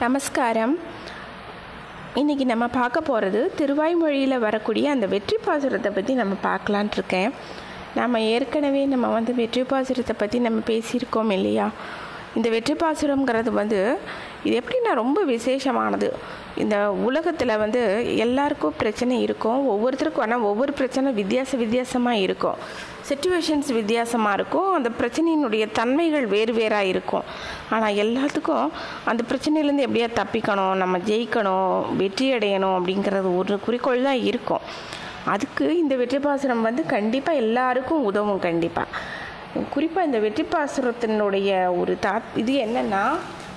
நமஸ்காரம். இன்றைக்கி நம்ம பார்க்க போகிறது திருவாய்மொழியில் வரக்கூடிய அந்த வெற்றி பாசுரத்தை பற்றி நம்ம பார்க்கலான் இருக்கேன். நம்ம ஏற்கனவே நம்ம வந்து வெற்றி பாசுரத்தை பற்றி நம்ம பேசியிருக்கோம் இல்லையா? இந்த வெற்றி பாசுரங்கிறது வந்து இது எப்படின்னா ரொம்ப விசேஷமானது? இந்த உலகத்தில் வந்து எல்லாருக்கும் பிரச்சனை இருக்கும். ஒவ்வொருத்தருக்கும் ஆனால் ஒவ்வொரு பிரச்சனை வித்தியாச வித்தியாசமாக இருக்கும். சுச்சுவேஷன்ஸ் வித்தியாசமாக இருக்கும். அந்த பிரச்சனையினுடைய தன்மைகள் வேறு வேறாக இருக்கும். ஆனால் எல்லாத்துக்கும் அந்த பிரச்சனையிலேருந்து எப்படியா தப்பிக்கணும் நம்ம ஜெயிக்கணும் வெற்றி அடையணும் அப்படிங்கிறது ஒரு குறிக்கோள் தான் இருக்கும். அதுக்கு இந்த வெற்றி பாசுரம் வந்து கண்டிப்பாக எல்லாருக்கும் உதவும் கண்டிப்பாக குறிப்பாக இந்த வெற்றி பாசுரத்தினுடைய ஒரு தா இது என்னென்னா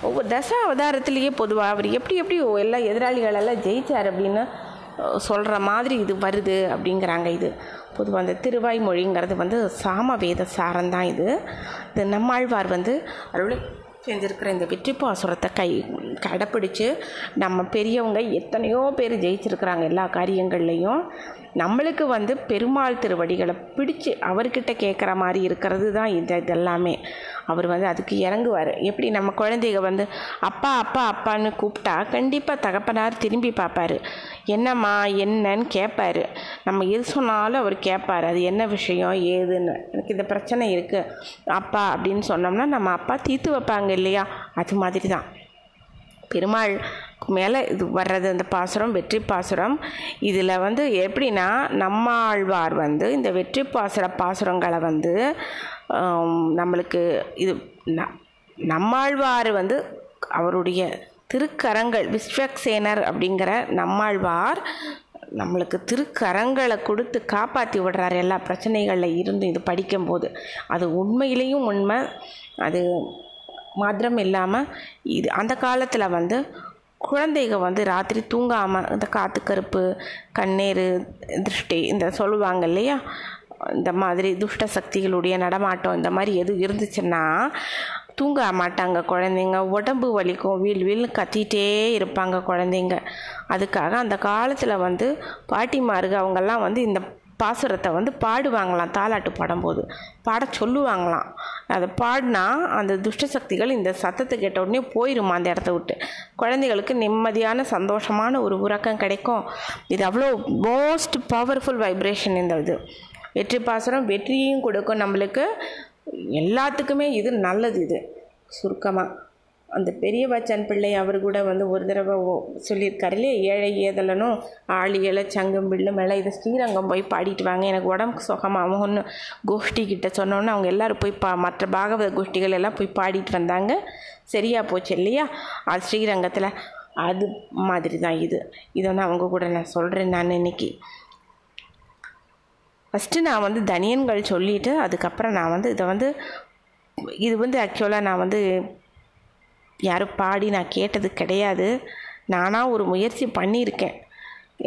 ஒவ்வொரு தச அவதாரத்திலேயே பொதுவாக அவர் எப்படி எப்படி எல்லா எதிராளிகளெல்லாம் ஜெயிச்சார் அப்படின்னு சொல்கிற மாதிரி இது வருது அப்படிங்கிறாங்க இது. பொதுவாக அந்த திருவாய்மொழிங்கிறது வந்து சாம வேத சாரம்தான் இது. இது நம்மாழ்வார் வந்து அருளை செஞ்சிருக்கிற இந்த வெற்றி பாசுரத்தை கை கடைப்பிடிச்சு நம்ம பெரியவங்க எத்தனையோ பேர் ஜெயிச்சிருக்கிறாங்க எல்லா காரியங்கள்லேயும். நம்மளுக்கு வந்து பெருமாள் திருவடிகளை பிடிச்சு அவர்கிட்ட கேட்குற மாதிரி இருக்கிறது தான் இந்த இதெல்லாமே. அவர் வந்து அதுக்கு இறங்குவார். எப்படி நம்ம குழந்தைங்க வந்து அப்பா அப்பா அப்பான்னு கூப்பிட்டா கண்டிப்பாக தகப்பனார் திரும்பி பார்ப்பாரு என்னம்மா என்னன்னு கேட்பாரு நம்ம எது சொன்னாலும் அவர் கேட்பார் அது என்ன விஷயம் ஏதுன்னு. எனக்கு இந்த பிரச்சனை இருக்குது அப்பா அப்படின்னு சொன்னோம்னா நம்ம அப்பா தீர்த்து வைப்பாங்க இல்லையா? அது மாதிரி தான் பெருமாள் மேலே இது வர்றது அந்த பாசுரம் வெற்றி பாசுரம். இதில் வந்து எப்படின்னா நம்மாழ்வார் வந்து இந்த வெற்றி பாசுர பாசுரங்களை வந்து நம்மளுக்கு இது நம்மாழ்வார் வந்து அவருடைய திருக்கரங்கள் விஸ்வக்சேனர் அப்படிங்கிற நம்மாழ்வார் நம்மளுக்கு திருக்கரங்களை கொடுத்து காப்பாற்றி விடுறார் எல்லா பிரச்சனைகளில் இருந்து இது படிக்கும்போது. அது உண்மையிலையும் உண்மை. அது மாத்திரம் இல்லாமல் இது அந்த காலத்தில் வந்து குழந்தைங்க வந்து ராத்திரி தூங்காமல் இந்த காற்று கருப்பு கண்ணீர் திருஷ்டி இந்த சொல்லுவாங்க இல்லையா? இந்த மாதிரி துஷ்ட சக்திகளுடைய நடமாட்டம் இந்த மாதிரி எது இருந்துச்சுன்னா தூங்க மாட்டாங்க குழந்தைங்க. உடம்பு வலிக்கும் வீல் வீல் கத்திகிட்டே இருப்பாங்க குழந்தைங்க. அதுக்காக அந்த காலத்தில் வந்து பாட்டிமாருக அவங்கெல்லாம் வந்து இந்த பாசுரத்தை வந்து பாடுவாங்களாம் தாலாட்டு பாடும்போது. பாட சொல்லுவாங்களாம். அதை பாடினா அந்த துஷ்ட சக்திகள் இந்த சத்தத்தை கேட்ட உடனே போயிடுமா அந்த இடத்த விட்டு. குழந்தைகளுக்கு நிம்மதியான சந்தோஷமான ஒரு உறக்கம் கிடைக்கும். இது அவ்வளோ மோஸ்ட் பவர்ஃபுல் வைப்ரேஷன் இந்த இது. வெற்றி பாசுரம் வெற்றியும் கொடுக்கும் நம்மளுக்கு. எல்லாத்துக்குமே இது நல்லது இது. சுருக்கமாக அந்த பெரிய வச்சன் பிள்ளை அவர் கூட வந்து ஒரு தடவை சொல்லியிருக்காரு இல்லையா ஏழை ஏதலனும் ஆளி இலை சங்கம் பில்லு மேலே இதை ஸ்ரீரங்கம் போய் பாடிட்டு வாங்க. எனக்கு உடம்புக்கு சுகமாகும். ஒன்று கோஷ்டி கிட்ட சொன்னோன்னே அவங்க எல்லோரும் போய் பா மற்ற பாகவத கோஷ்டிகள் எல்லாம் போய் பாடிட்டு வந்தாங்க. சரியாக போச்சு இல்லையா? அது ஸ்ரீரங்கத்தில். அது மாதிரி தான் இது. இதை வந்து அவங்க கூட நான் சொல்கிறேன் நான் இன்னைக்கு. ஃபஸ்ட்டு நான் வந்து தனியன்கள் சொல்லிவிட்டு அதுக்கப்புறம் நான் வந்து இதை வந்து இது வந்து ஆக்சுவலாக நான் வந்து யாரும் பாடி நான் கேட்டது கிடையாது. நானாக ஒரு முயற்சி பண்ணியிருக்கேன்.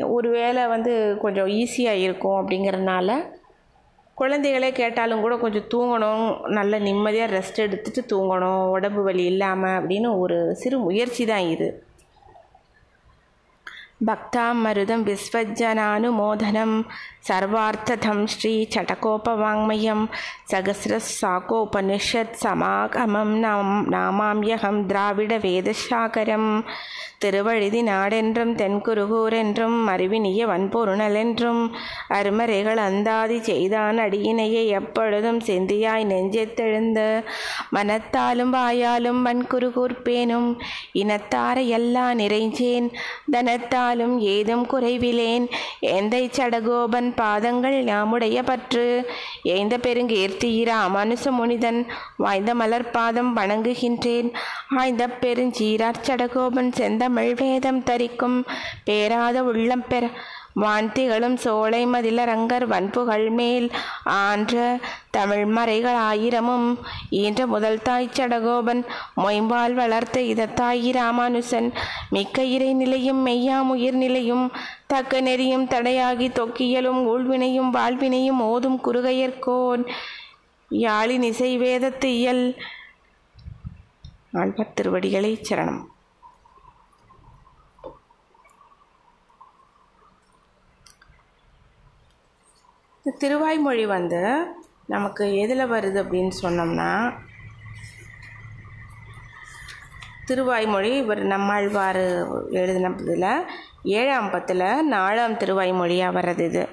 ஒரு வேளை வந்து கொஞ்சம் ஈஸியாக இருக்கும் அப்படிங்கிறதுனால குழந்தைகளே கேட்டாலும் கூட கொஞ்சம் தூங்கணும் நல்ல நிம்மதியாக ரெஸ்ட் எடுத்துகிட்டு தூங்கணும் உடம்பு வலி இல்லாமல் அப்படின்னு ஒரு சிறு முயற்சி தான் இது. భక్తామరుదం విశ్వజ్జనానుమోదనం సర్వార్థం శ్రీ చటకోపవాంగ్మయం సహస్రశాఖోపనిషత్ సమాగమం నామామ్యహం ద్రావిడ வேதசாகரம். திருவழுதி நாடென்றும் தென்குருகூரென்றும் அறிவினிய வன்பொருணலென்றும் அருமறைகள் அந்தாதி செய்தான் அடியினையை எப்பொழுதும் செந்தியாய் நெஞ்செத்தெழுந்த மனத்தாலும் வாயாலும் வன்குருகூர்பேனும் இனத்தார எல்லா நிறைஞ்சேன் தனத்தார் ஆனாலும் ஏதும் குறைவிலேன். எந்தை சடகோபன் பாதங்கள் யாமுடைய பற்று எந்த பெருங்கீர்த்தியிரா மனுஷ முனிதன் வாய்ந்த மலர் பாதம் வணங்குகின்றேன். ஆய்ந்த பெருஞ்சீரார் சடகோபன் செந்தமிழ் வேதம் தரிக்கும். பேராத உள்ளம் பெற வான்திகளும் சோலை மதிலரங்கர் வன்புகள் மேல் ஆன்ற தமிழ் மறைகள் ஆயிரமும் ஈன்ற முதல் தாய் சடகோபன் மொயம்பால் வளர்த்த இதத்தாயி ராமானுசன் மிக்க இறை நிலையும் மெய்யாம் உயிர் நிலையும் தக்க நெறியும் தடையாகி தொக்கியலும் ஊழ்வினையும் வாழ்வினையும் ஓதும் குறுகையர்கோன் யாழின் இசை வேதத்து இயல். ஆழ்வார் திருவடிகளை சரணம். திருவாய்மொழி வந்து நமக்கு எதில் வருது அப்படின்னு சொன்னோம்னா திருவாய்மொழி இவர் நம்மாழ்வார் எழுதினதில் ஏழாம் பத்தில் நாலாம் திருவாய்மொழியாக வர்றது இது.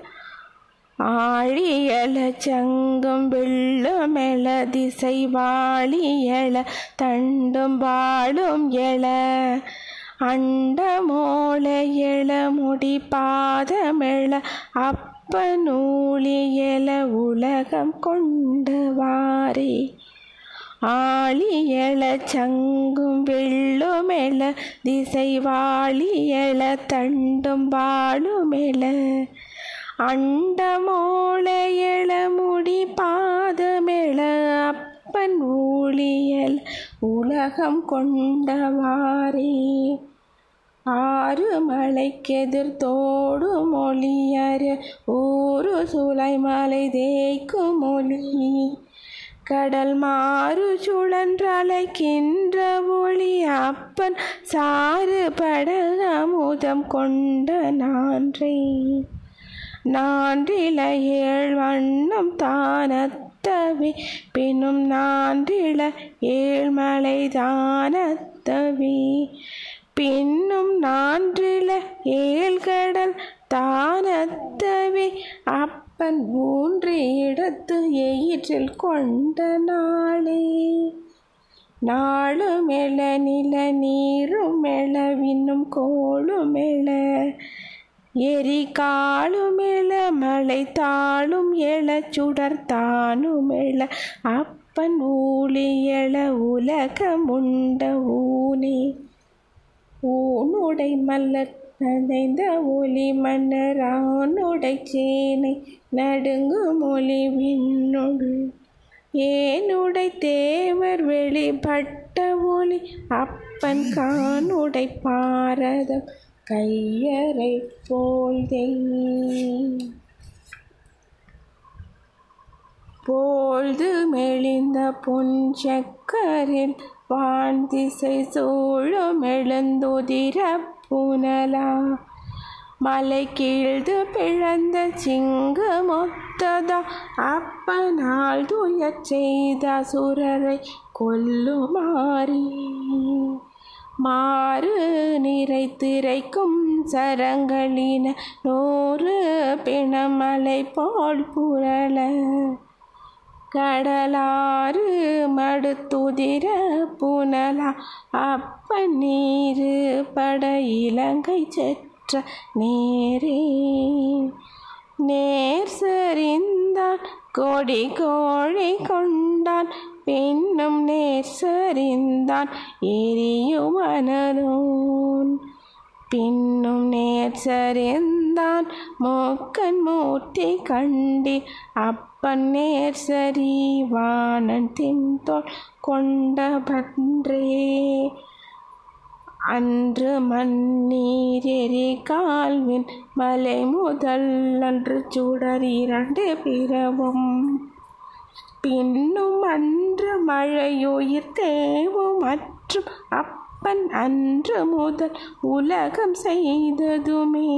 ஆழியல சங்கும் வெள்ளமெள திசை வாழியல தண்டும் வாழும் எழ. அண்டமோல எழ முடி பாதமெள அப்ப நூலியல உலகம் கொண்டு ஆளியல சங்கும் வெள்ளுமெல திசை வாழியல தண்டும் வாழுமெள அண்டமோளையள முடி பாதமெள அப்பன் ஊழியல் உலகம் கொண்டவாரே ஆறு மலைக்கெதிர் மொழியர் ஊரு ஊரு சுலைமலை தேய்க்கும் மொழி கடல் மாறு சுழன்றலைக்கின்ற ஒளி அப்பன் சாறு படக அமுதம் கொண்ட நான்றை. நான்றில ஏழ் வண்ணம் தானத்தவே பின்னும் நான்றில ஏழ்மலை தானத்தவே. பின்னும் நான்றில ஏழ்கடல் தானத்தவி அப்பன் மூன்று இடத்து எயிற்றில் கொண்ட நாளே. நாளும் எழ நில நீரும் எழ விண்ணும் கோளும் எழ. எரி காலும் எழ மழை தாளும் எழ சுடர் தானும் எழ. அப்பன் ஊழி எழ உலகமுண்ட ஊனே. ஊனுடை மல்லர் நனைந்த ஒளி மன்னரானுடை சேனை நடுங்கு மொழி விண்ணொடு ஏனுடை தேவர் வெளிப்பட்ட ஒளி அப்பன் கானுடை பாரதம் கையறை போல் போழ்து மெலிந்த பொன் வான் திசை சூழும் எழுந்துதிர புனலா மலை கீழ்ந்து பிழந்த சிங்கு மொத்ததா அப்பனால் துயர் செய்த சுரரை கொல்லுமாறி. மாறு நிறை திரைக்கும் சரங்களின நூறு பிணமலை போல் புரள. கடலாறு மடுத்துதிர புனலா. அப்ப நீரு பட இலங்கை செற்ற நேரே. நேர் சரிந்தான் கோடி கோழி கொண்டான் பின்னும் நேர் சரிந்தான் எரியுமனரோன் பின்னும் நேர் சரிந்தான் மூக்கன் மூர்த்தி கண்டி அப்பன் பன்னேர் சரி வானன் தின்தோள் கொண்ட பன்றே. அன்று மண்ணீர் எரி கால்வின் மலை முதல் அன்று சுடர் இரண்டு பிறவும். பின்னும் அன்று மழையுயிர் தேவும் மற்றும் அப்பன் அன்று முதல் உலகம் செய்ததுமே.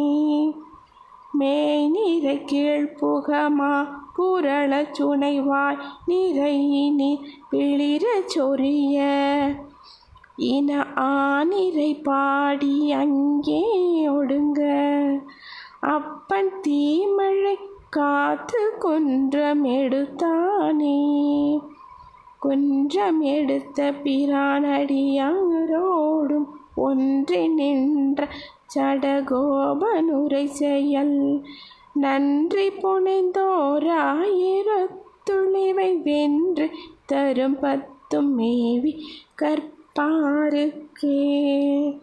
மேனிறை கீழ் புகமா புரள சுனைவாய் நிறையினி நீர் பிளிர சொரிய இன ஆனிரை பாடி அங்கே ஒடுங்க. அப்பன் தீமழை காத்து குன்றம் எடுத்தானே குன்றம் எடுத்த பிரானடியாரோடும் ஒன்றி நின்ற சடகோபனுரை செயல் நன்றி புனைந்தோராயிரத்துளிவை வென்று தரும் பத்தும் மேவி கற்பாருக்கே.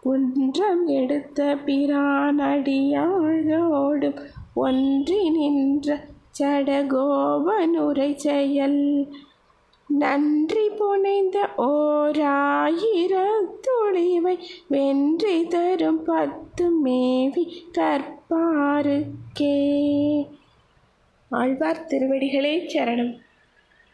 குன்றம் எடுத்த பிரானடியாரோடும் ஒன்றி நின்ற சடகோபனுரை செயல். நன்றி புனைந்த ஓராயிரத்துளிவை வென்றி தரும் பத்து மேவி கற்ப பாருக்கே. ஆழ்வார் திருவடிகளே சரணம்.